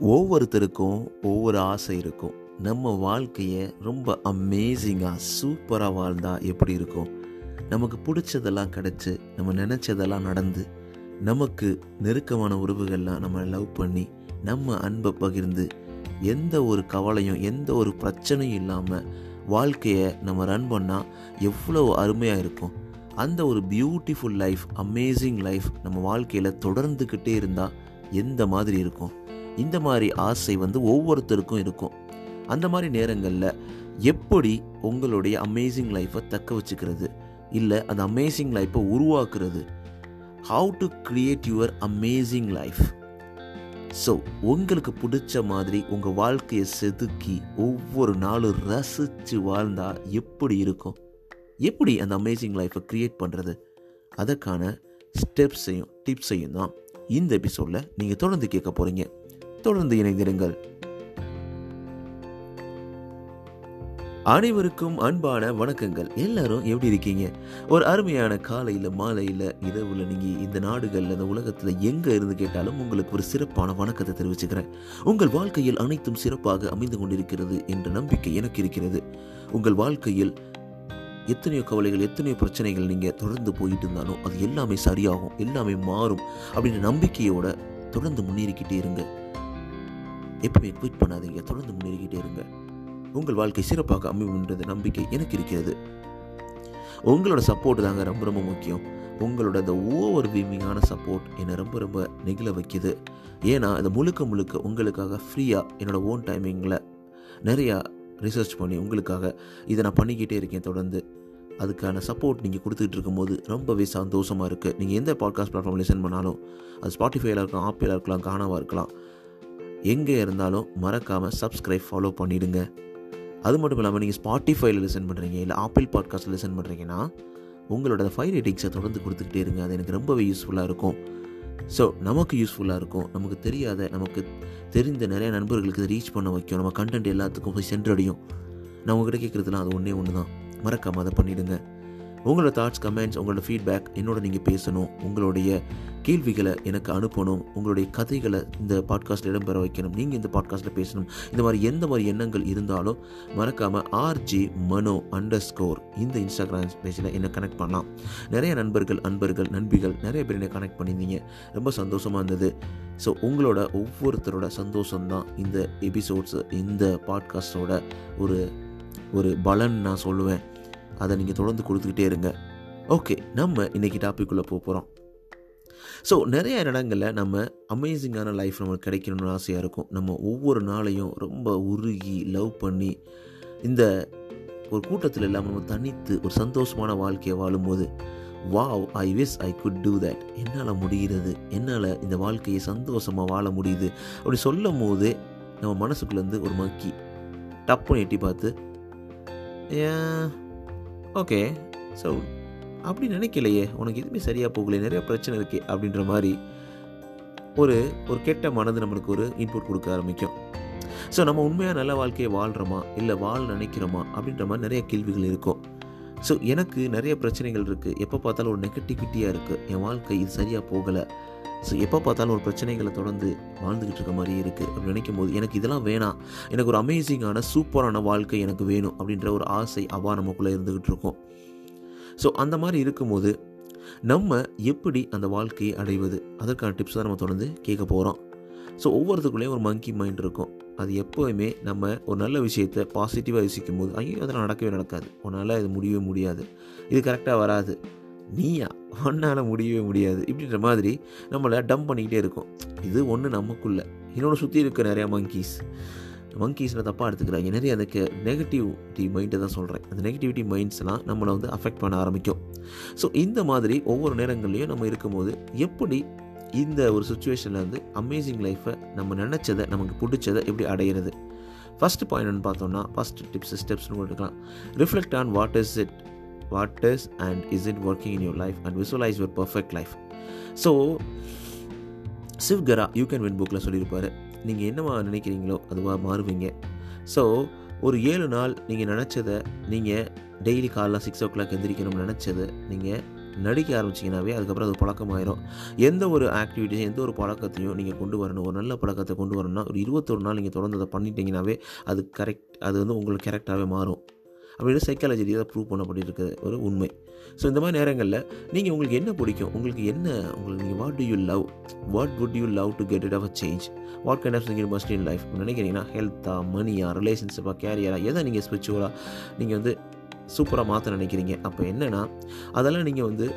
ஒவ்வொருத்தருக்கும் ஒவ்வொரு ஆசை இருக்கும். நம்ம வாழ்க்கையை ரொம்ப அமேசிங்காக சூப்பராக வாழ்ந்தா எப்படி இருக்கும்? நமக்கு பிடிச்சதெல்லாம் கிடச்சி நம்ம நினச்சதெல்லாம் நடந்து நமக்கு நெருக்கமான உறவுகள்லாம் நம்ம லவ் பண்ணி நம்ம அன்பை பகிர்ந்து எந்த ஒரு கவலையும் எந்த ஒரு பிரச்சனையும் இல்லாமல் வாழ்க்கையை நம்ம ரன் பண்ணால் எவ்வளோ அருமையாக இருக்கும். அந்த ஒரு பியூட்டிஃபுல் லைஃப் அமேசிங் லைஃப் நம்ம வாழ்க்கையில் தொடர்ந்துக்கிட்டே இருந்தால் எந்த மாதிரி இருக்கும்? இந்த மாதிரி ஆசை வந்து ஒவ்வொருத்தருக்கும் இருக்கும். அந்த மாதிரி நேரங்களில் எப்படி உங்களுடைய அமேசிங் லைஃப்பை தக்க வச்சுக்கிறது? இல்லை அந்த அமேசிங் லைஃப்பை உருவாக்குறது? How to create your amazing life so உங்களுக்கு பிடிச்ச மாதிரி உங்கள் வாழ்க்கையை செதுக்கி ஒவ்வொரு நாளும் ரசித்து வாழ்ந்தால் எப்படி இருக்கும்? எப்படி அந்த அமேசிங் லைஃப்பை க்ரியேட் பண்ணுறது அதற்கான ஸ்டெப்ஸையும் டிப்ஸையும் தான் இந்த எபிசோடில் நீங்கள் தொடர்ந்து கேட்க போகிறீங்க தொடர்ந்து இணைந்திருங்கள். அனைவருக்கும் அன்பான வணக்கங்கள். எல்லாரும் எப்படி இருக்கீங்க? ஒரு அருமையான காலையில் மாலையில் இரவில் நீங்கள் இந்த நாடுகளில் இந்த உலகத்தில் எங்கே இருந்து கேட்டாலும் உங்களுக்கு ஒரு சிறப்பான வணக்கத்தை தெரிவிச்சுக்கிறேன். உங்கள் வாழ்க்கையில் அனைத்தும் சிறப்பாக அமைந்து கொண்டிருக்கிறது என்ற நம்பிக்கை எனக்கு இருக்கிறது. உங்கள் வாழ்க்கையில் எத்தனையோ கவலைகள் எத்தனையோ பிரச்சனைகள் நீங்கள் தொடர்ந்து போயிட்டு இருந்தாலும் அது எல்லாமே சரியாகும் எல்லாமே மாறும் அப்படின்ற நம்பிக்கையோட தொடர்ந்து முன்னேறிக்கிட்டே இருங்க. எப்பவுமே குவிட் பண்ணாதீங்க. தொடர்ந்து முன்னேறிக்கிட்டே இருங்க. உங்கள் வாழ்க்கை சிறப்பாக அமையும்ன்றது நம்பிக்கை எனக்கு இருக்கிறது. உங்களோட சப்போர்ட் தாங்க ரொம்ப ரொம்ப முக்கியம். உங்களோட அந்த ஓவர் வீமிங்கான சப்போர்ட் என்னை ரொம்ப ரொம்ப நெகிழ வைக்கிது. ஏன்னா அது முழுக்க முழுக்க உங்களுக்காக ஃப்ரீயாக என்னோடய ஓன் டைமிங்கில் நிறையா ரிசர்ச் பண்ணி உங்களுக்காக இதை நான் பண்ணிக்கிட்டே இருக்கேன் தொடர்ந்து. அதுக்கான சப்போர்ட் நீங்கள் கொடுத்துட்டு இருக்கும்போது ரொம்பவே சந்தோஷமாக இருக்குது நீங்கள் எந்த பாட்காஸ்ட் பிளாட்ஃபார்ம் லிசன் பண்ணாலும் அது ஸ்பாட்டிஃபைல இருக்கலாம் ஆப்பிளாக இருக்கலாம் கானாவாக இருக்கலாம் எங்கே இருந்தாலும் மறக்காமல் சப்ஸ்கிரைப் ஃபாலோ பண்ணிவிடுங்க அது மட்டும் இல்லாமல் நீங்கள் ஸ்பாட்டிஃபைல லிசன் பண்ணுறீங்க இல்லை ஆப்பிள் பாட்காஸ்ட் லிசன் பண்ணுறீங்கன்னா உங்களோட ஃபைவ் ரேட்டிங்ஸை தொடர்ந்து கொடுத்துக்கிட்டே இருங்க. அது எனக்கு ரொம்பவே யூஸ்ஃபுல்லாக இருக்கும். ஸோ நமக்கு யூஸ்ஃபுல்லாக இருக்கும். நமக்கு தெரியாத நமக்கு தெரிந்த நிறைய நண்பர்களுக்கு இதை ரீச் பண்ண வைக்கும். நம்ம கண்டென்ட் எல்லாத்துக்கும் போய் சென்றடையும். நான் உங்கள்கிட்ட கேட்குறதுலாம் அது ஒன்றே ஒன்று தான். மறக்காமல் அதை பண்ணிவிடுங்க உங்களோட தாட்ஸ் கமெண்ட்ஸ் உங்களோட ஃபீட்பேக் என்னோட நீங்கள் பேசணும். உங்களுடைய கேள்விகளை எனக்கு அனுப்பணும் உங்களுடைய கதைகளை இந்த பாட்காஸ்ட்டில் இடம்பெற வைக்கணும் நீங்கள் இந்த பாட்காஸ்ட்டில் பேசணும் இந்த மாதிரி எந்த மாதிரி எண்ணங்கள் இருந்தாலும் மறக்காமல் ஆர்ஜி மனோ அண்டர் ஸ்கோர் இந்த இன்ஸ்டாகிராம் பேஜில் என்னை கனெக்ட் பண்ணலாம். நிறைய நண்பர்கள் அன்பர்கள் நண்பிகள் நிறைய பேர் என்னை கனெக்ட் பண்ணியிருந்தீங்க. ரொம்ப சந்தோஷமாக இருந்தது. ஸோ உங்களோட ஒவ்வொருத்தரோட சந்தோஷம்தான் இந்த எபிசோட்ஸ் இந்த பாட்காஸ்டோட ஒரு ஒரு பலன் நான் சொல்லுவேன். அதை நீங்கள் தொடர்ந்து கொடுத்துக்கிட்டே இருங்க. ஓகே நம்ம இன்றைக்கி டாப்பிக்குள்ளே போக போகிறோம் ஸோ நிறைய இடங்களில் நம்ம அமேசிங்கான லைஃப் நம்மளுக்கு கிடைக்கணும்னு ஆசையாக இருக்கும். நம்ம ஒவ்வொரு நாளையும் ரொம்ப உருகி லவ் பண்ணி இந்த ஒரு கூட்டத்தில் இல்லாமல் நம்ம தனித்து ஒரு சந்தோஷமான வாழ்க்கையை வாழும்போது wow I wish I could do that என்னால் முடிகிறது? என்னால் இந்த வாழ்க்கையை சந்தோஷமாக வாழ முடியுது? அப்படி சொல்லும் போது நம்ம மனசுக்குள்ளேருந்து ஒரு மக்கி டப்புன்னு எட்டி பார்த்து ஓகே ஸோ அப்படி நினைக்கலையே உனக்கு எதுவுமே சரியாக போகலையே நிறைய பிரச்சனை இருக்கே அப்படின்ற மாதிரி ஒரு ஒரு கெட்ட மனது நம்மளுக்கு ஒரு இன்புட் கொடுக்க ஆரம்பிக்கும். ஸோ நம்ம உண்மையாக நல்ல வாழ்க்கையை வாழ்கிறோமா இல்லை வாழ நினைக்கிறோமா? அப்படின்ற மாதிரி நிறைய கேள்விகள் இருக்கும். ஸோ எனக்கு நிறைய பிரச்சனைகள் இருக்குது எப்போ பார்த்தாலும் ஒரு நெகட்டிவிட்டியாக இருக்குது என் வாழ்க்கை இது சரியாக போகலை. ஸோ எப்போ பார்த்தாலும் ஒரு பிரச்சனைகளை தொடர்ந்து வாழ்ந்துக்கிட்டு இருக்க மாதிரியே இருக்குது அப்படின்னு நினைக்கும் போது எனக்கு இதெல்லாம் வேணாம். எனக்கு ஒரு அமேசிங்கான சூப்பரான வாழ்க்கை எனக்கு வேணும் அப்படின்ற ஒரு ஆசை அவா நமக்குள்ளே இருந்துக்கிட்டு இருக்கோம். ஸோ அந்த மாதிரி இருக்கும்போது நம்ம எப்படி அந்த வாழ்க்கையை அடைவது? அதற்கான டிப்ஸ் தான் நம்ம தொடர்ந்து கேட்க போகிறோம் ஸோ ஒவ்வொருத்துக்குள்ளேயும் ஒரு மங்கி மைண்ட் இருக்கும். அது எப்போவுமே நம்ம ஒரு நல்ல விஷயத்தை பாசிட்டிவாக யோசிக்கும் போது ஐயோ அதெல்லாம் நடக்கவே நடக்காது. உன்னால் இது முடியவே முடியாது. இது கரெக்டாக வராது. நீயா? உன்னால் முடியவே முடியாது. இப்படின்ற மாதிரி நம்மளை டம்ப் பண்ணிக்கிட்டே இருக்கும். இது ஒன்று நமக்குள்ளே. இன்னொன்று சுற்றி இருக்க நிறையா மங்கீஸ் மங்கீஸில் தப்பாக எடுத்துக்கிறாங்க. நிறைய அதுக்கு நெகட்டிவிட்டி மைண்டை தான் சொல்கிறேன் அந்த நெகட்டிவிட்டி மைண்ட்ஸ்லாம் நம்மளை வந்து அஃபெக்ட் பண்ண ஆரம்பிக்கும். ஸோ இந்த மாதிரி ஒவ்வொரு நேரங்கள்லையும் நம்ம இருக்கும்போது எப்படி இந்த ஒரு சுச்சுவேஷனில் வந்து அமேசிங் லைஃப்பை நம்ம நினச்சதை நமக்கு பிடிச்சதை எப்படி அடையிறது? ஃபஸ்ட் பாயிண்ட்னு பார்த்தோம்னா ஃபஸ்ட் டிப்ஸ் ஸ்டெப்ஸ்னு கொடுக்கலாம் reflect on what is it what is and is it working in your life and visualise your perfect life so Shiv Khera you can win புக்கில் சொல்லியிருப்பார். நீங்கள் என்னவா நினைக்கிறீங்களோ அதுவாக மாறுவீங்க. ஸோ ஒரு ஏழு நாள் நீங்கள் நினச்சதை நீங்கள் டெய்லி காலைல சிக்ஸ் ஓ கிளாக் எந்திரிக்கணும்னு நினச்சதை நீங்கள் நடிக்க ஆரம்பிச்சிங்கனாவே அதுக்கப்புறம் அது பழக்கமாயிரும். எந்த ஒரு ஆக்டிவிட்டியும் எந்த ஒரு பழக்கத்தையும் நீங்கள் கொண்டு வரணும் ஒரு நல்ல பழக்கத்தை கொண்டு வரணும்னா ஒரு இருபத்தொரு நாள் நீங்கள் தொடர்ந்து அதை பண்ணிட்டீங்கனாவே அது கரெக்ட் அது வந்து உங்களுக்கு கரெக்டாகவே மாறும். அப்படின்னு சைக்காலஜி ரீதியாக ப்ரூவ் பண்ணப்பட்டிருக்க ஒரு உண்மை. ஸோ இந்த மாதிரி நேரங்களில் நீங்கள் உங்களுக்கு என்ன பிடிக்கும்? உங்களுக்கு என்ன உங்களுக்கு நீங்கள் what do you love what would you love to get it of a change what kind of thing must in life நினைக்கிறீங்கன்னா ஹெல்த்தாக மணியா ரிலேஷன்ஷிப்பாக கேரியராக எதை நீங்கள் ஸ்பிரிச்சுவலாக நீங்கள் வந்து சூப்பராக மாற்ற நினைக்கிறீங்க? அப்போ என்னென்னா அதெல்லாம் நீங்கள் வந்து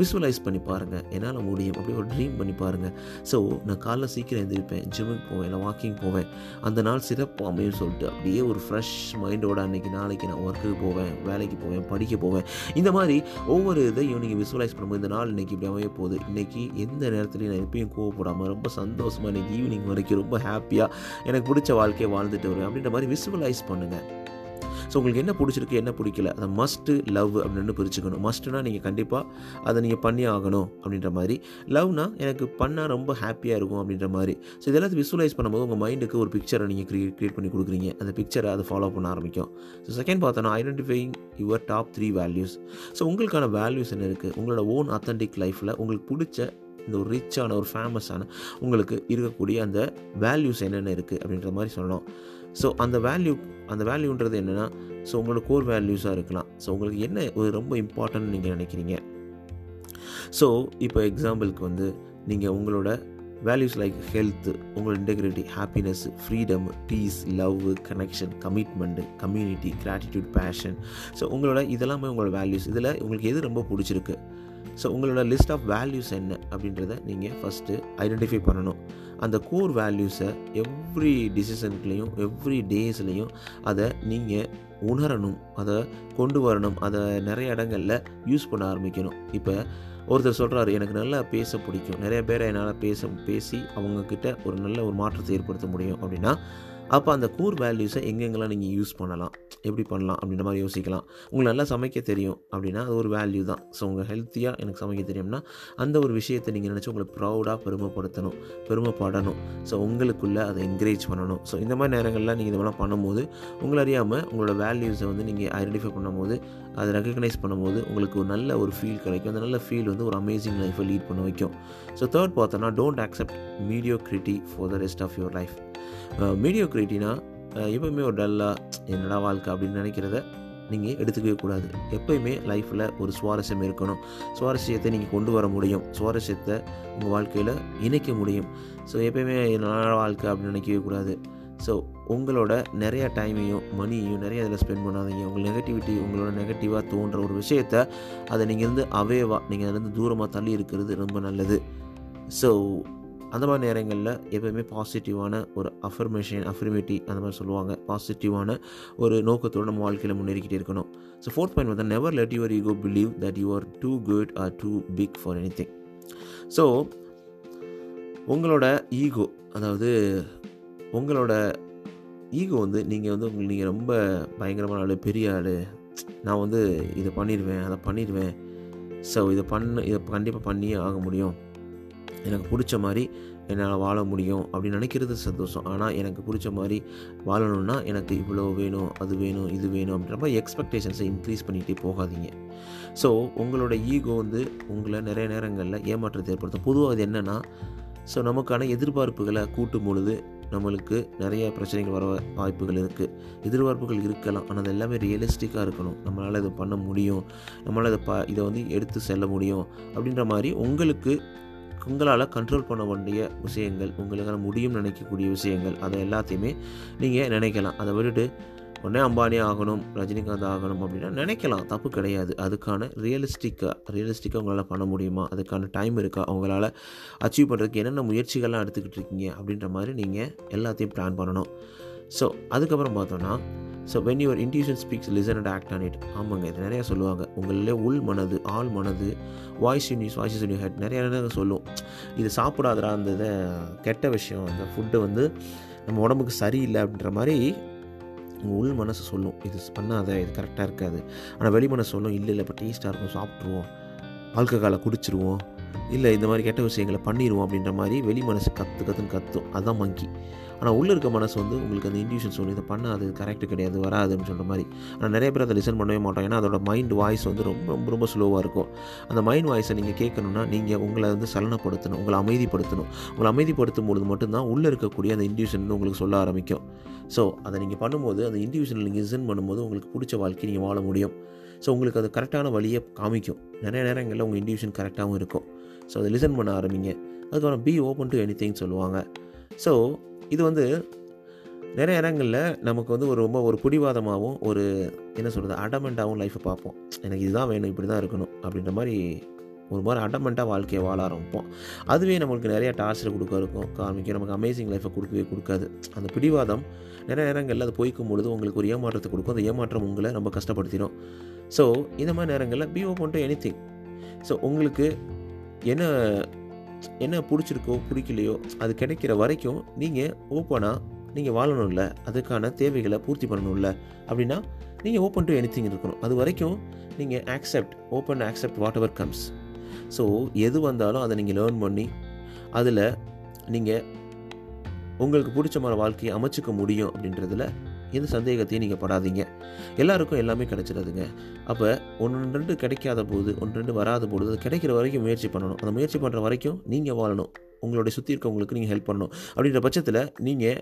விசுவலைஸ் பண்ணி பாருங்கள் என்னால் முடியும். அப்படி ஒரு ட்ரீம் பண்ணி பாருங்கள் ஸோ நான் காலைல சீக்கிரம் எழுந்திருப்பேன் ஜிம்முக்கு போவேன். இல்லை வாக்கிங் போவேன். அந்த நாள் சிறப்பு அமையும் சொல்லிட்டு அப்படியே ஒரு ஃப்ரெஷ் மைண்டோட அன்றைக்கி நாளைக்கு நான் ஒர்க்குக்கு போவேன். வேலைக்கு போவேன். படிக்க போவேன். இந்த மாதிரி ஒவ்வொரு இதையும் நீங்கள் விசுவலைஸ் பண்ணும்போது இந்த நாள் இன்றைக்கி இப்படி அமைய போகுது. இன்றைக்கி எந்த நேரத்துலையும் நான் எப்பயும் கோவப்படாமல் ரொம்ப சந்தோஷமாக இன்றைக்கி ஈவினிங் வரைக்கும் ரொம்ப ஹாப்பியாக எனக்கு பிடிச்ச வாழ்க்கையை வாழ்ந்துட்டு வருவேன். அப்படின்ற மாதிரி விசுவலைஸ் பண்ணுங்கள் ஸோ உங்களுக்கு என்ன பிடிச்சிருக்கு என்ன பிடிக்கல? அதை மஸ்ட்டு லவ் அப்படின்னு பிரிச்சுக்கணும். மஸ்ட்டுனா நீங்கள் கண்டிப்பாக அதை நீங்கள் பண்ணி ஆகணும் அப்படின்ற மாதிரி. லவ்னா எனக்கு பண்ணால் ரொம்ப ஹாப்பியாக இருக்கும் அப்படின்ற மாதிரி. ஸோ இதெல்லாம் விசுவலைஸ் பண்ணும்போது உங்கள் மைண்டுக்கு ஒரு பிக்சரை நீங்கள் க்ரியேட் க்ரியேட் பண்ணி கொடுக்குறீங்க. அந்த பிக்சரை அதை ஃபாலோ பண்ண ஆரம்பிக்கும். ஸோ செகண்ட் பார்த்தோன்னா identifying your top three values so உங்களுக்கான வேல்யூஸ் என்ன இருக்குது உங்களோட ஓன் அத்தன்டிக் லைஃப்பில் உங்களுக்கு பிடிச்ச இந்த ஒரு ரிச்சான ஒரு ஃபேமஸான உங்களுக்கு இருக்கக்கூடிய அந்த வேல்யூஸ் என்னென்ன இருக்குது அப்படின்ற மாதிரி சொல்லணும். ஸோ அந்த வேல்யூ அந்த வேல்யூன்றது என்னென்னா ஸோ உங்களோட கோர் வேல்யூஸாக இருக்கலாம். ஸோ உங்களுக்கு என்ன ஒரு ரொம்ப இம்பார்ட்டன்ட் நீங்கள் நினைக்கிறீங்க? ஸோ இப்போ எக்ஸாம்பிளுக்கு வந்து நீங்கள் உங்களோட வேல்யூஸ் லைக் ஹெல்த்து உங்களோட integrity happiness freedom peace love connection commitment community gratitude passion so உங்களோட இதெல்லாமே உங்களோட வேல்யூஸ் இதில் உங்களுக்கு எது ரொம்ப பிடிச்சிருக்கு? ஸோ உங்களோட லிஸ்ட் ஆஃப் வேல்யூஸ் என்ன அப்படின்றத நீங்கள் ஃபஸ்ட்டு ஐடென்டிஃபை பண்ணணும். அந்த கோர் வேல்யூஸை எவ்ரி டிசிஷன்லேயும் எவ்ரி டேஸ்லேயும் அதை நீங்கள் உணரணும் அதை கொண்டு வரணும் அதை நிறைய இடங்களில் யூஸ் பண்ண ஆரம்பிக்கணும். இப்போ ஒருத்தர் சொல்கிறாரு எனக்கு நல்லா பேச பிடிக்கும். நிறைய பேரை என்னால் பேச பேசி அவங்கக்கிட்ட ஒரு நல்ல ஒரு மாற்றத்தை ஏற்படுத்த முடியும் அப்படின்னா அப்போ அந்த கூர் வேல்யூஸை எங்கெங்கெல்லாம் நீங்கள் யூஸ் பண்ணலாம்? எப்படி பண்ணலாம்? அப்படின்ற மாதிரி யோசிக்கலாம். உங்களுக்கு நல்லா சமைக்க தெரியும் அப்படின்னா அது ஒரு வேல்யூ தான். ஸோ உங்கள் ஹெல்த்தியாக எனக்கு சமைக்க தெரியும்னா அந்த ஒரு விஷயத்தை நீங்கள் நினச்சி உங்களை ப்ரௌடாக பெருமைப்படுத்தணும் பெருமைப்படணும். ஸோ உங்களுக்குள்ளே அதை என்கரேஜ் பண்ணணும். ஸோ இந்த மாதிரி நேரங்களில் நீங்கள் இதெல்லாம் பண்ணும்போது உங்களை அறியாமல் உங்களோட வேல்யூஸை வந்து நீங்கள் ஐடென்டிஃபை பண்ணும்போது அதை ரெக்கக்னைஸ் பண்ணும்போது உங்களுக்கு ஒரு நல்ல ஒரு ஃபீல் கிடைக்கும். அந்த நல்ல ஃபீல் வந்து ஒரு அமேசிங் லைஃப்பை லீட் பண்ண வைக்கும். ஸோ தேர்ட் பார்த்தோன்னா don't accept mediocrity for the rest of your life மீடியோ கிரிட்டினா எப்போயுமே ஒரு டல்லாக என்னடா வாழ்க்கை அப்படின்னு நினைக்கிறத நீங்கள் எடுத்துக்கவே கூடாது. எப்போயுமே லைஃப்பில் ஒரு சுவாரஸ்யம் இருக்கணும். சுவாரஸ்யத்தை நீங்கள் கொண்டு வர முடியும். சுவாரஸ்யத்தை உங்கள் வாழ்க்கையில் இணைக்க முடியும். ஸோ எப்போயுமே நல்ல வாழ்க்கை அப்படின்னு நினைக்கவே கூடாது. ஸோ உங்களோட நிறைய டைமையும் மணியையும் நிறைய இதில் ஸ்பெண்ட் பண்ணாதீங்க. உங்கள் நெகட்டிவிட்டி உங்களோட நெகட்டிவாக தோன்ற ஒரு விஷயத்த அதை நீங்கள் வந்து அவேவாக நீங்கள் அதுலேருந்து தூரமாக தள்ளி இருக்கிறது ரொம்ப நல்லது. ஸோ அந்த மாதிரி நேரங்களில் எப்போயுமே பாசிட்டிவான ஒரு அஃபர்மேஷன் அஃபர்மேட்டி அந்த மாதிரி சொல்லுவாங்க. பாசிட்டிவான ஒரு நோக்கத்தோடு நம்ம வாழ்க்கையில் முன்னேறிக்கிட்டே இருக்கணும். ஸோ ஃபோர்த் பாயிண்ட் வந்து never let your ego believe that you are too good or too big for anything so உங்களோட ஈகோ அதாவது உங்களோட ஈகோ வந்து நீங்கள் வந்து உங்களுக்கு நீங்கள் ரொம்ப பயங்கரமான ஆள் பெரிய ஆள். நான் வந்து இதை பண்ணிடுவேன் அதை பண்ணிடுவேன் ஸோ இதை பண்ண இதை கண்டிப்பாக பண்ணியே ஆக முடியும். எனக்கு பிடிச்ச மாதிரி என்னால் வாழ முடியும் அப்படின்னு நினைக்கிறது சந்தோஷம். ஆனால் எனக்கு பிடிச்ச மாதிரி வாழணும்னா எனக்கு இவ்வளோ வேணும் அது வேணும் இது வேணும் அப்படின்ற எக்ஸ்பெக்டேஷன்ஸை இன்க்ரீஸ் பண்ணிகிட்டே போகாதீங்க. ஸோ உங்களோட ஈகோ வந்து உங்களை நிறைய நேரங்களில் ஏமாற்றத்தை ஏற்படுத்தும். பொதுவாக அது என்னென்னா ஸோ நமக்கான எதிர்பார்ப்புகளை கூட்டும் பொழுது நம்மளுக்கு நிறைய பிரச்சனைகள் வர வாய்ப்புகள் இருக்குது எதிர்பார்ப்புகள் இருக்கலாம் ஆனால் அது எல்லாமே ரியலிஸ்டிக்காக இருக்கணும். நம்மளால் இதை பண்ண முடியும் நம்மளால் இதை ப இதை வந்து எடுத்து செல்ல முடியும் அப்படின்ற மாதிரி உங்களுக்கு உங்களால் கண்ட்ரோல் பண்ண வேண்டிய விஷயங்கள் உங்களுக்கான முடியும்னு நினைக்கக்கூடிய விஷயங்கள் அதை எல்லாத்தையுமே நீங்கள் நினைக்கலாம். அதை விட்டுட்டு உடனே அம்பானி ஆகணும் ரஜினிகாந்த் ஆகணும் அப்படின்னா நினைக்கலாம். தப்பு கிடையாது. அதுக்கான ரியலிஸ்டிக்காக ரியலிஸ்டிக்காக உங்களால் பண்ண முடியுமா? அதுக்கான டைம் இருக்கா? உங்களால் அச்சீவ் பண்ணுறதுக்கு என்னென்ன முயற்சிகள்லாம் எடுத்துக்கிட்டு இருக்கீங்க? அப்படின்ற மாதிரி நீங்கள் எல்லாத்தையும் பிளான் பண்ணணும். ஸோ அதுக்கப்புறம் பார்த்தோன்னா so when your intuition speaks listen and act on it ஆமாங்க இது நிறையா சொல்லுவாங்க. உங்களிலே உள் மனது ஆள் மனது வாய்ஸ் யூனிஸ் வாய்ஸ் யூனி ஹெட் நிறைய நேரம் சொல்லும். இது சாப்பிடாதடா அந்த இதை கெட்ட விஷயம். அந்த ஃபுட்டு வந்து நம்ம உடம்புக்கு சரியில்லை அப்படின்ற மாதிரி உங்கள் உள் மனசு சொல்லும். இது பண்ணாத இது கரெக்டாக இருக்காது. ஆனால் வெளி மனசு சொல்லும் இல்லை இல்லை இப்போ டேஸ்ட்டாக இருக்கும் சாப்பிட்ருவோம் ஆல்கஹாலை குடிச்சிருவோம். இல்லை இந்த மாதிரி கெட்ட விஷயங்களை பண்ணிடுவோம் அப்படின்ற மாதிரி வெளி மனசு கற்று கற்றுன்னு கத்தும். அதுதான் மங்கி ஆனால் உள்ளே இருக்க மனசு வந்து உங்களுக்கு அந்த இன்டியூஷன் சொல்லி இதை பண்ண அது கரெக்டு கிடையாது வராதுன்னு சொல்கிற மாதிரி. ஆனால் நிறைய பேர் அதை லிசன் பண்ணவே மாட்டோம். ஏன்னா அதோட மைண்ட் வாய்ஸ் வந்து ரொம்ப ரொம்ப ரொம்ப ஸ்லோவாக இருக்கும். அந்த மைண்ட் வாய்ஸை நீங்கள் கேட்கணுன்னா நீங்கள் உங்களை வந்து சலனப்படுத்தணும் உங்களை அமைதிப்படுத்தணும். உங்களை அமைதிப்படுத்தும் பொழுது மட்டும்தான் உள்ளே இருக்கக்கூடிய அந்த இன்டியூஷன் வந்து உங்களுக்கு சொல்ல ஆரம்பிக்கும். ஸோ அதை நீங்கள் பண்ணும்போது அந்த இன்டிவிஜுவல் நீங்கள் லிசன் பண்ணும்போது உங்களுக்கு பிடிச்ச வாழ்க்கை நீங்கள் வாழ முடியும். ஸோ உங்களுக்கு அது கரெக்டான வழியை காமிக்கும். நிறைய நேரங்களில் உங்கள் இன்டிவிஜுவல் கரெக்டாகவும் இருக்கும். ஸோ அதை லிசன் பண்ண ஆரம்பிங்க. அதுக்கப்புறம் பி ஓப்பன் டு எனி சொல்லுவாங்க. ஸோ இது வந்து நிறைய இடங்களில் நமக்கு வந்து ஒரு ரொம்ப ஒரு பிடிவாதமாகவும் ஒரு என்ன சொல்கிறது அடமெண்ட்டாகவும் லைஃப்பை பார்ப்போம். எனக்கு இதுதான் வேணும் இப்படி தான் இருக்கணும் அப்படின்ற மாதிரி ஒரு மாதிரி அடமெண்ட்டாக வாழ்க்கையை வாழ ஆரம்பிப்போம். அதுவே நம்மளுக்கு நிறைய டார்ச்சர் கொடுக்க இருக்கும். காமிக்கும் நமக்கு அமேசிங் லைஃப்பை கொடுக்கவே கொடுக்காது. அந்த பிடிவாதம் நிறைய நேரங்களில் அது பொய்க்கும் பொழுது உங்களுக்கு ஒரு ஏமாற்றத்தை கொடுக்கும். அந்த ஏமாற்றம் உங்களை ரொம்ப கஷ்டப்படுத்திடும். ஸோ இந்த மாதிரி நேரங்களில் be open to anything so உங்களுக்கு என்ன என்ன பிடிச்சிருக்கோ பிடிக்கலையோ அது கிடைக்கிற வரைக்கும் நீங்கள் ஓப்பனாக நீங்கள் வாழணும்ல. அதுக்கான தேவைகளை பூர்த்தி பண்ணணும்ல. அப்படின்னா நீங்கள் ஓப்பன் டு எனி இருக்கணும். அது வரைக்கும் நீங்கள் accept open accept whatever comes so எது வந்தாலும் அதை நீங்கள் லேர்ன் பண்ணி அதில் நீங்கள் உங்களுக்கு பிடிச்ச மாதிரி வாழ்க்கையை அமைச்சிக்க முடியும் அப்படின்றதுல எந்த சந்தேகத்தையும் நீங்கள் படாதீங்க. எல்லாருக்கும் எல்லாமே கிடச்சிடாதுங்க. அப்போ ஒன்று ரெண்டு கிடைக்காத போது ஒன்று ரெண்டு வராத போது அது கிடைக்கிற வரைக்கும் முயற்சி பண்ணணும். அந்த முயற்சி பண்ணுற வரைக்கும் நீங்கள் வாழணும். உங்களுடைய சுற்றி இருக்கவங்களுக்கு நீங்கள் ஹெல்ப் பண்ணணும். அப்படின்ற பட்சத்தில் நீங்கள்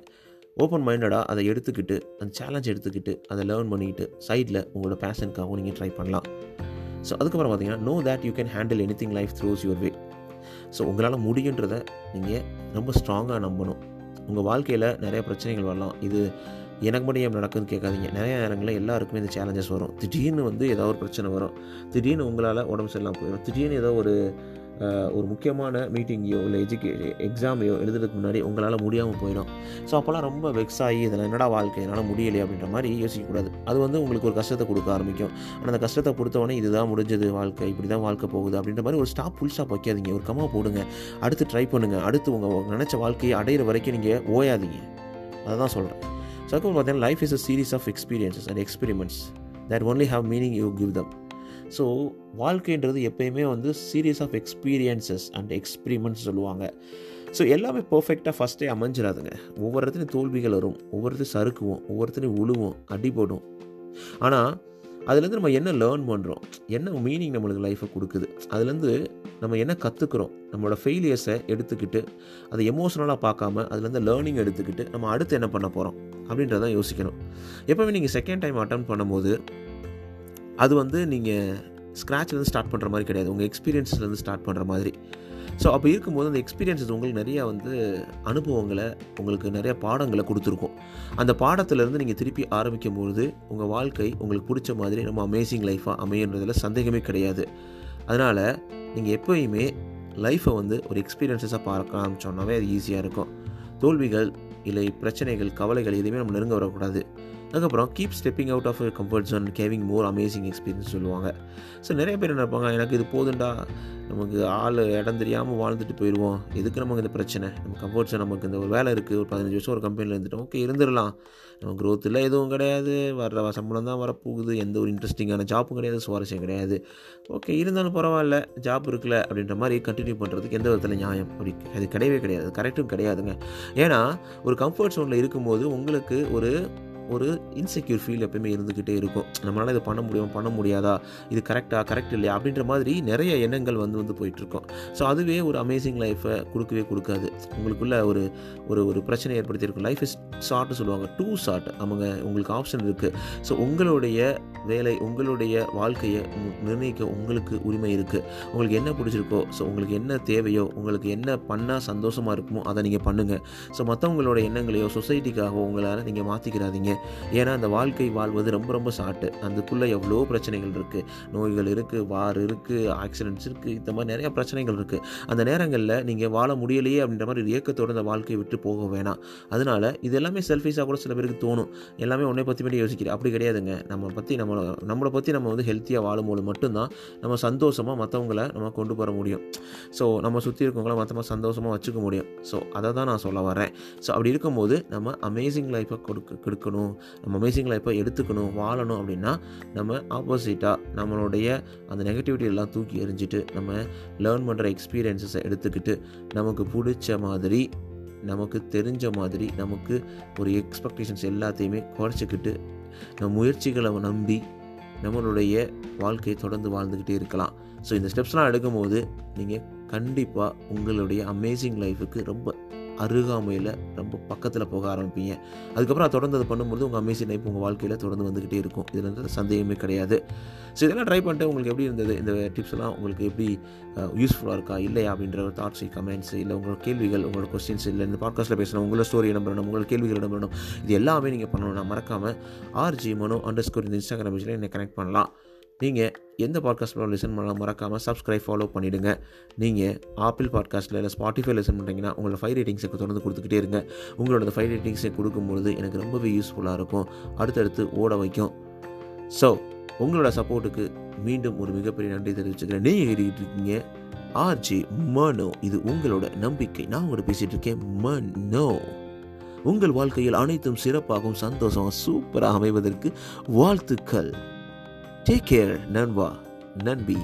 ஓப்பன் மைண்டடாக அதை எடுத்துக்கிட்டு அந்த சேலஞ்ச் எடுத்துக்கிட்டு அதை லேர்ன் பண்ணிக்கிட்டு சைடில் உங்களோட பேஷனுக்காகவும் நீங்கள் ட்ரை பண்ணலாம். ஸோ அதுக்கப்புறம் பார்த்தீங்கன்னா know that you can handle anything life throws your way so உங்களால் முடியுன்றதை நீங்கள் ரொம்ப ஸ்ட்ராங்காக நம்பணும். உங்கள் வாழ்க்கையில் நிறைய பிரச்சனைகள் வரலாம். இது எனக்கு மட்டும் ஏன் நடக்குதுன்னு கேட்காதீங்க. நிறைய நேரங்களில் எல்லாருக்குமே இந்த சேலஞ்சஸ் வரும். திடீர்னு வந்து ஏதோ ஒரு பிரச்சனை வரும். திடீர்னு உங்களால் உடம்பு சரியில்லாமல் போயிடும். திடீர்னு ஏதோ ஒரு ஒரு முக்கியமான மீட்டிங்கையோ இல்லை எஜுகே எக்ஸாமையோ எழுதுறதுக்கு முன்னாடி உங்களால் முடியாமல் போயிடும். ஸோ அப்போல்லாம் ரொம்ப வெக்ஸ் ஆகி இதில் என்னடா வாழ்க்கை? என்னால் முடியலையே அப்படின்ற மாதிரி யோசிக்கக்கூடாது அது வந்து உங்களுக்கு ஒரு கஷ்டத்தை கொடுக்க ஆரம்பிக்கும். ஆனால் அந்த கஷ்டத்தை கொடுத்தவொடனே இதுதான் முடிஞ்சது வாழ்க்கை இப்படி தான் வாழ்க்கை போகுது அப்படின்ற மாதிரி ஒரு ஸ்டாப் ஃபுல் ஸ்டாப் வைக்காதீங்க. ஒரு கம்மா போடுங்க. அடுத்து ட்ரை பண்ணுங்கள் அடுத்து உங்கள் நினச்ச வாழ்க்கையை அடையிற வரைக்கும் நீங்கள் ஓயாதீங்க. அதை தான் சொல்கிறேன் ஸோ பார்த்தீங்கன்னா life is a series of experiences and experiments that only have meaning you give them so வாழ்க்கைன்றது எப்பயுமே வந்து series of experiences and experiments சொல்லுவாங்க. ஸோ எல்லாமே பர்ஃபெக்டாக ஃபஸ்ட்டே அமைஞ்சிடாதுங்க ஒவ்வொரு இடத்துலையும் தோல்விகள் வரும் ஒவ்வொருத்தையும் சறுக்குவோம் ஒவ்வொருத்தனையும் உழுவோம் அடிபடும். ஆனால் அதுலேருந்து நம்ம என்ன லேர்ன் பண்ணுறோம் என்ன மீனிங் நம்மளுக்கு லைஃப்பை கொடுக்குது? அதுலேருந்து நம்ம என்ன கற்றுக்குறோம் நம்மளோட ஃபெயிலியர்ஸை எடுத்துக்கிட்டு அதை எமோஷனலாக பார்க்காம அதுலேருந்து லேர்னிங் எடுத்துக்கிட்டு நம்ம அடுத்து என்ன பண்ண போகிறோம் அப்படின்றத யோசிக்கணும். எப்போவுமே நீங்கள் செகண்ட் டைம் அட்டன் பண்ணும்போது அது வந்து நீங்கள் ஸ்க்ராட்ச்லேருந்து ஸ்டார்ட் பண்ணுற மாதிரி கிடையாது. உங்கள் எக்ஸ்பீரியன்ஸ்லேருந்து ஸ்டார்ட் பண்ணுற மாதிரி. ஸோ அப்போ இருக்கும்போது அந்த எக்ஸ்பீரியன்ஸஸ் உங்களுக்கு நிறையா வந்து அனுபவங்களை உங்களுக்கு நிறைய பாடங்களை கொடுத்துருக்கும். அந்த பாடத்திலேருந்து நீங்கள் திருப்பி ஆரம்பிக்கும் பொழுது உங்கள் வாழ்க்கை உங்களுக்கு பிடிச்ச மாதிரி ரொம்ப அமேசிங் லைஃபாக அமையன்றதில் சந்தேகமே கிடையாது. அதனால் நீங்கள் எப்போயுமே லைஃப்பை வந்து ஒரு எக்ஸ்பீரியன்ஸஸாக பார்க்க ஆரம்பிச்சோன்னாவே அது ஈஸியாக இருக்கும். தோல்விகள் இல்லை பிரச்சனைகள் கவலைகள் எதுவுமே நம்ம நெருங்க வரக்கூடாது. அதுக்கப்புறம் keep stepping out of comfort zone giving more amazing experience சொல்லுவாங்க. ஸோ நிறைய பேர் என்ன நினைப்பாங்க எனக்கு இது போதுண்டா நமக்கு ஆள் இடம் தெரியாமல் வாழ்ந்துட்டு போயிடுவோம் எதுக்கு நமக்கு இந்த பிரச்சனை? நம்ம கம்ஃபர்ட் ஜோன் நமக்கு இந்த ஒரு வேலை இருக்குது ஒரு பதினஞ்சு வருஷம் ஒரு கம்பெனியில் இருந்துட்டோம். ஓகே இருந்துடலாம். நம்ம க்ரோத்தில் எதுவும் கிடையாது. வர சம்பளம் தான் வரப்போகுது. எந்த ஒரு இன்ட்ரெஸ்டிங்கான ஜாப்பும் கிடையாது. சுவாரஸ்யம் கிடையாது. ஓகே இருந்தாலும் பரவாயில்ல. ஜாப் இருக்குல்ல அப்படின்ற மாதிரி கண்டினியூ பண்ணுறதுக்கு எந்த விதத்தில் நியாயம்? அப்படி அது கிடையவே கிடையாது. கரெக்டும் கிடையாதுங்க. ஏன்னா ஒரு கம்ஃபர்ட் ஜோனில் இருக்கும்போது உங்களுக்கு ஒரு ஒரு இன்செக்யூர் ஃபீல் எப்பயுமே இருந்துக்கிட்டே இருக்கும். நம்மளால் இதை பண்ண முடியும்? பண்ண முடியாதா? இது கரெக்டாக கரெக்ட் இல்லையா? அப்படின்ற மாதிரி நிறைய எண்ணங்கள் வந்து வந்து போயிட்டுருக்கோம் ஸோ அதுவே ஒரு அமேசிங் லைஃப்பை கொடுக்கவே கொடுக்காது. உங்களுக்குள்ள ஒரு ஒரு ஒரு பிரச்சனை ஏற்படுத்தியிருக்கும். லைஃப் இஸ் ஷார்ட்னு சொல்லுவாங்க. டூ ஷார்ட் அவங்க உங்களுக்கு ஆப்ஷன் இருக்குது ஸோ உங்களுடைய வேலை உங்களுடைய வாழ்க்கையை நிர்ணயிக்க உங்களுக்கு உரிமை இருக்குது உங்களுக்கு என்ன பிடிச்சிருக்கோ ஸோ உங்களுக்கு என்ன தேவையோ உங்களுக்கு என்ன பண்ணால் சந்தோஷமாக இருக்குமோ அதை நீங்கள் பண்ணுங்கள் ஸோ மற்றவங்களோட எண்ணங்களையோ சொசைட்டிக்காகவோ உங்களால் நீங்கள் மாற்றிக்கிறாதீங்க ஏன்னா அந்த வாழ்க்கை வாழ்வது ரொம்ப ரொம்ப ஷார்ட்டு அதுக்குள்ளே எவ்வளோ பிரச்சனைகள் இருக்குது நோய்கள் இருக்குது வார் இருக்குது ஆக்சிடென்ட்ஸ் இருக்குது இந்த மாதிரி நிறையா பிரச்சனைகள் இருக்குது அந்த நேரங்களில் நீங்கள் வாழ முடியலையே அப்படின்ற மாதிரி ஒரு அந்த வாழ்க்கையை விட்டு போக வேணாம். அதனால் இது எல்லாமே செல்ஃபிஷாக கூட சில பேருக்கு தோணும். எல்லாமே உன்னை பற்றி மட்டும் யோசிக்கிறேன். அப்படி கிடையாதுங்க. நம்ம பற்றி நம்ம நம்மளை பற்றி நம்ம வந்து ஹெல்த்தியாக வாழும்போது மட்டும்தான் நம்ம சந்தோஷமாக மற்றவங்கள நம்ம கொண்டு போக முடியும். ஸோ நம்ம சுற்றி இருக்கவங்கள மற்றவங்க சந்தோஷமாக வச்சுக்க முடியும். ஸோ அதை தான் நான் சொல்ல வரேன் ஸோ அப்படி இருக்கும்போது நம்ம அமேசிங் லைஃப்பை கொடுக்க கொடுக்கணும். இருக்கணும் நம்ம அமேசிங் லைஃப்பை எடுத்துக்கணும் வாழணும் அப்படின்னா நம்ம ஆப்போசிட்டாக நம்மளுடைய அந்த நெகட்டிவிட்டி எல்லாம் தூக்கி எறிஞ்சிட்டு நம்ம லேர்ன் பண்ணுற எக்ஸ்பீரியன்ஸஸை எடுத்துக்கிட்டு நமக்கு பிடிச்ச மாதிரி நமக்கு தெரிஞ்ச மாதிரி நமக்கு ஒரு எக்ஸ்பெக்டேஷன்ஸ் எல்லாத்தையுமே குறைச்சிக்கிட்டு நம்ம முயற்சிகளை நம்பி நம்மளுடைய வாழ்க்கையை தொடர்ந்து வாழ்ந்துக்கிட்டே இருக்கலாம். ஸோ இந்த ஸ்டெப்ஸ்லாம் எடுக்கும்போது நீங்கள் கண்டிப்பாக உங்களுடைய அமேசிங் லைஃபுக்கு ரொம்ப அருகாமையில் ரொம்ப பக்கத்தில் போக ஆரம்பிப்பீங்க. அதுக்கப்புறம் தொடர்ந்து அதை பண்ணும்போது உங்கள் அமேசிங் லைஃப் உங்கள் வாழ்க்கையில் தொடர்ந்து வந்துக்கிட்டே இருக்கும். இதில் வந்து சந்தேகமே கிடையாது. ஸோ இதெல்லாம் ட்ரை பண்ணிட்டு உங்களுக்கு எப்படி இருந்தது? இந்த டிப்ஸ் எல்லாம் உங்களுக்கு எப்படி யூஸ்ஃபுல்லாக இருக்கா? இல்லையா? அப்படின்ற ஒரு தாட்ஸ் கமெண்ட்ஸ் இல்லை உங்களோட கேள்விகள் உங்களோட கொஸ்டின்ஸ் இல்லை இந்த பாட்காஸ்ட்டில் பேசணும் உங்களோட ஸ்டோரி இடம் பண்ணணும்? உங்களோட கேள்விகள் இடம் பண்ணணும்? இது எல்லாமே நீங்கள் பண்ணணும். நான் மறக்காமல் ஆர்ஜி மனோ அண்டர் ஸ்கோர் இந்த இன்ஸ்டாகிராம் பேஜில் என்னை கனெக்ட் பண்ணலாம். நீங்கள் எந்த பாட்காஸ்ட்டில் லிசன் பண்ணலாம் மறக்காமல் சப்ஸ்கிரைப் ஃபாலோ பண்ணிவிடுங்க நீங்கள் ஆப்பிள் பாட்காஸ்ட்டில் இல்லை ஸ்பாட்டிஃபை லிசன் பண்ணுறீங்கன்னா உங்களோட ஃபைவ் ரேட்டிங்ஸுக்கு தொடர்ந்து கொடுத்துக்கிட்டே இருங்க. உங்களோட ஃபைவ் ரேட்டிங்ஸை கொடுக்கும்பொழுது எனக்கு ரொம்பவே யூஸ்ஃபுல்லாக இருக்கும். அடுத்தடுத்து ஓட வைக்கும். ஸோ உங்களோட சப்போர்ட்டுக்கு மீண்டும் ஒரு மிகப்பெரிய நன்றி தெரிவிச்சுக்கிறேன். நீங்கள் கேட்டுக்கிட்டு இருக்கீங்க ஆர்ஜி மனோ இது உங்களோட நம்பிக்கை. நான் உங்களோட பேசிகிட்டு இருக்கேன் மனோ உங்கள் வாழ்க்கையில் அனைத்தும் சிறப்பாகவும் சந்தோஷம் சூப்பராக அமைவதற்கு வாழ்த்துக்கள். டேக் கேர் நண்பா நன்பி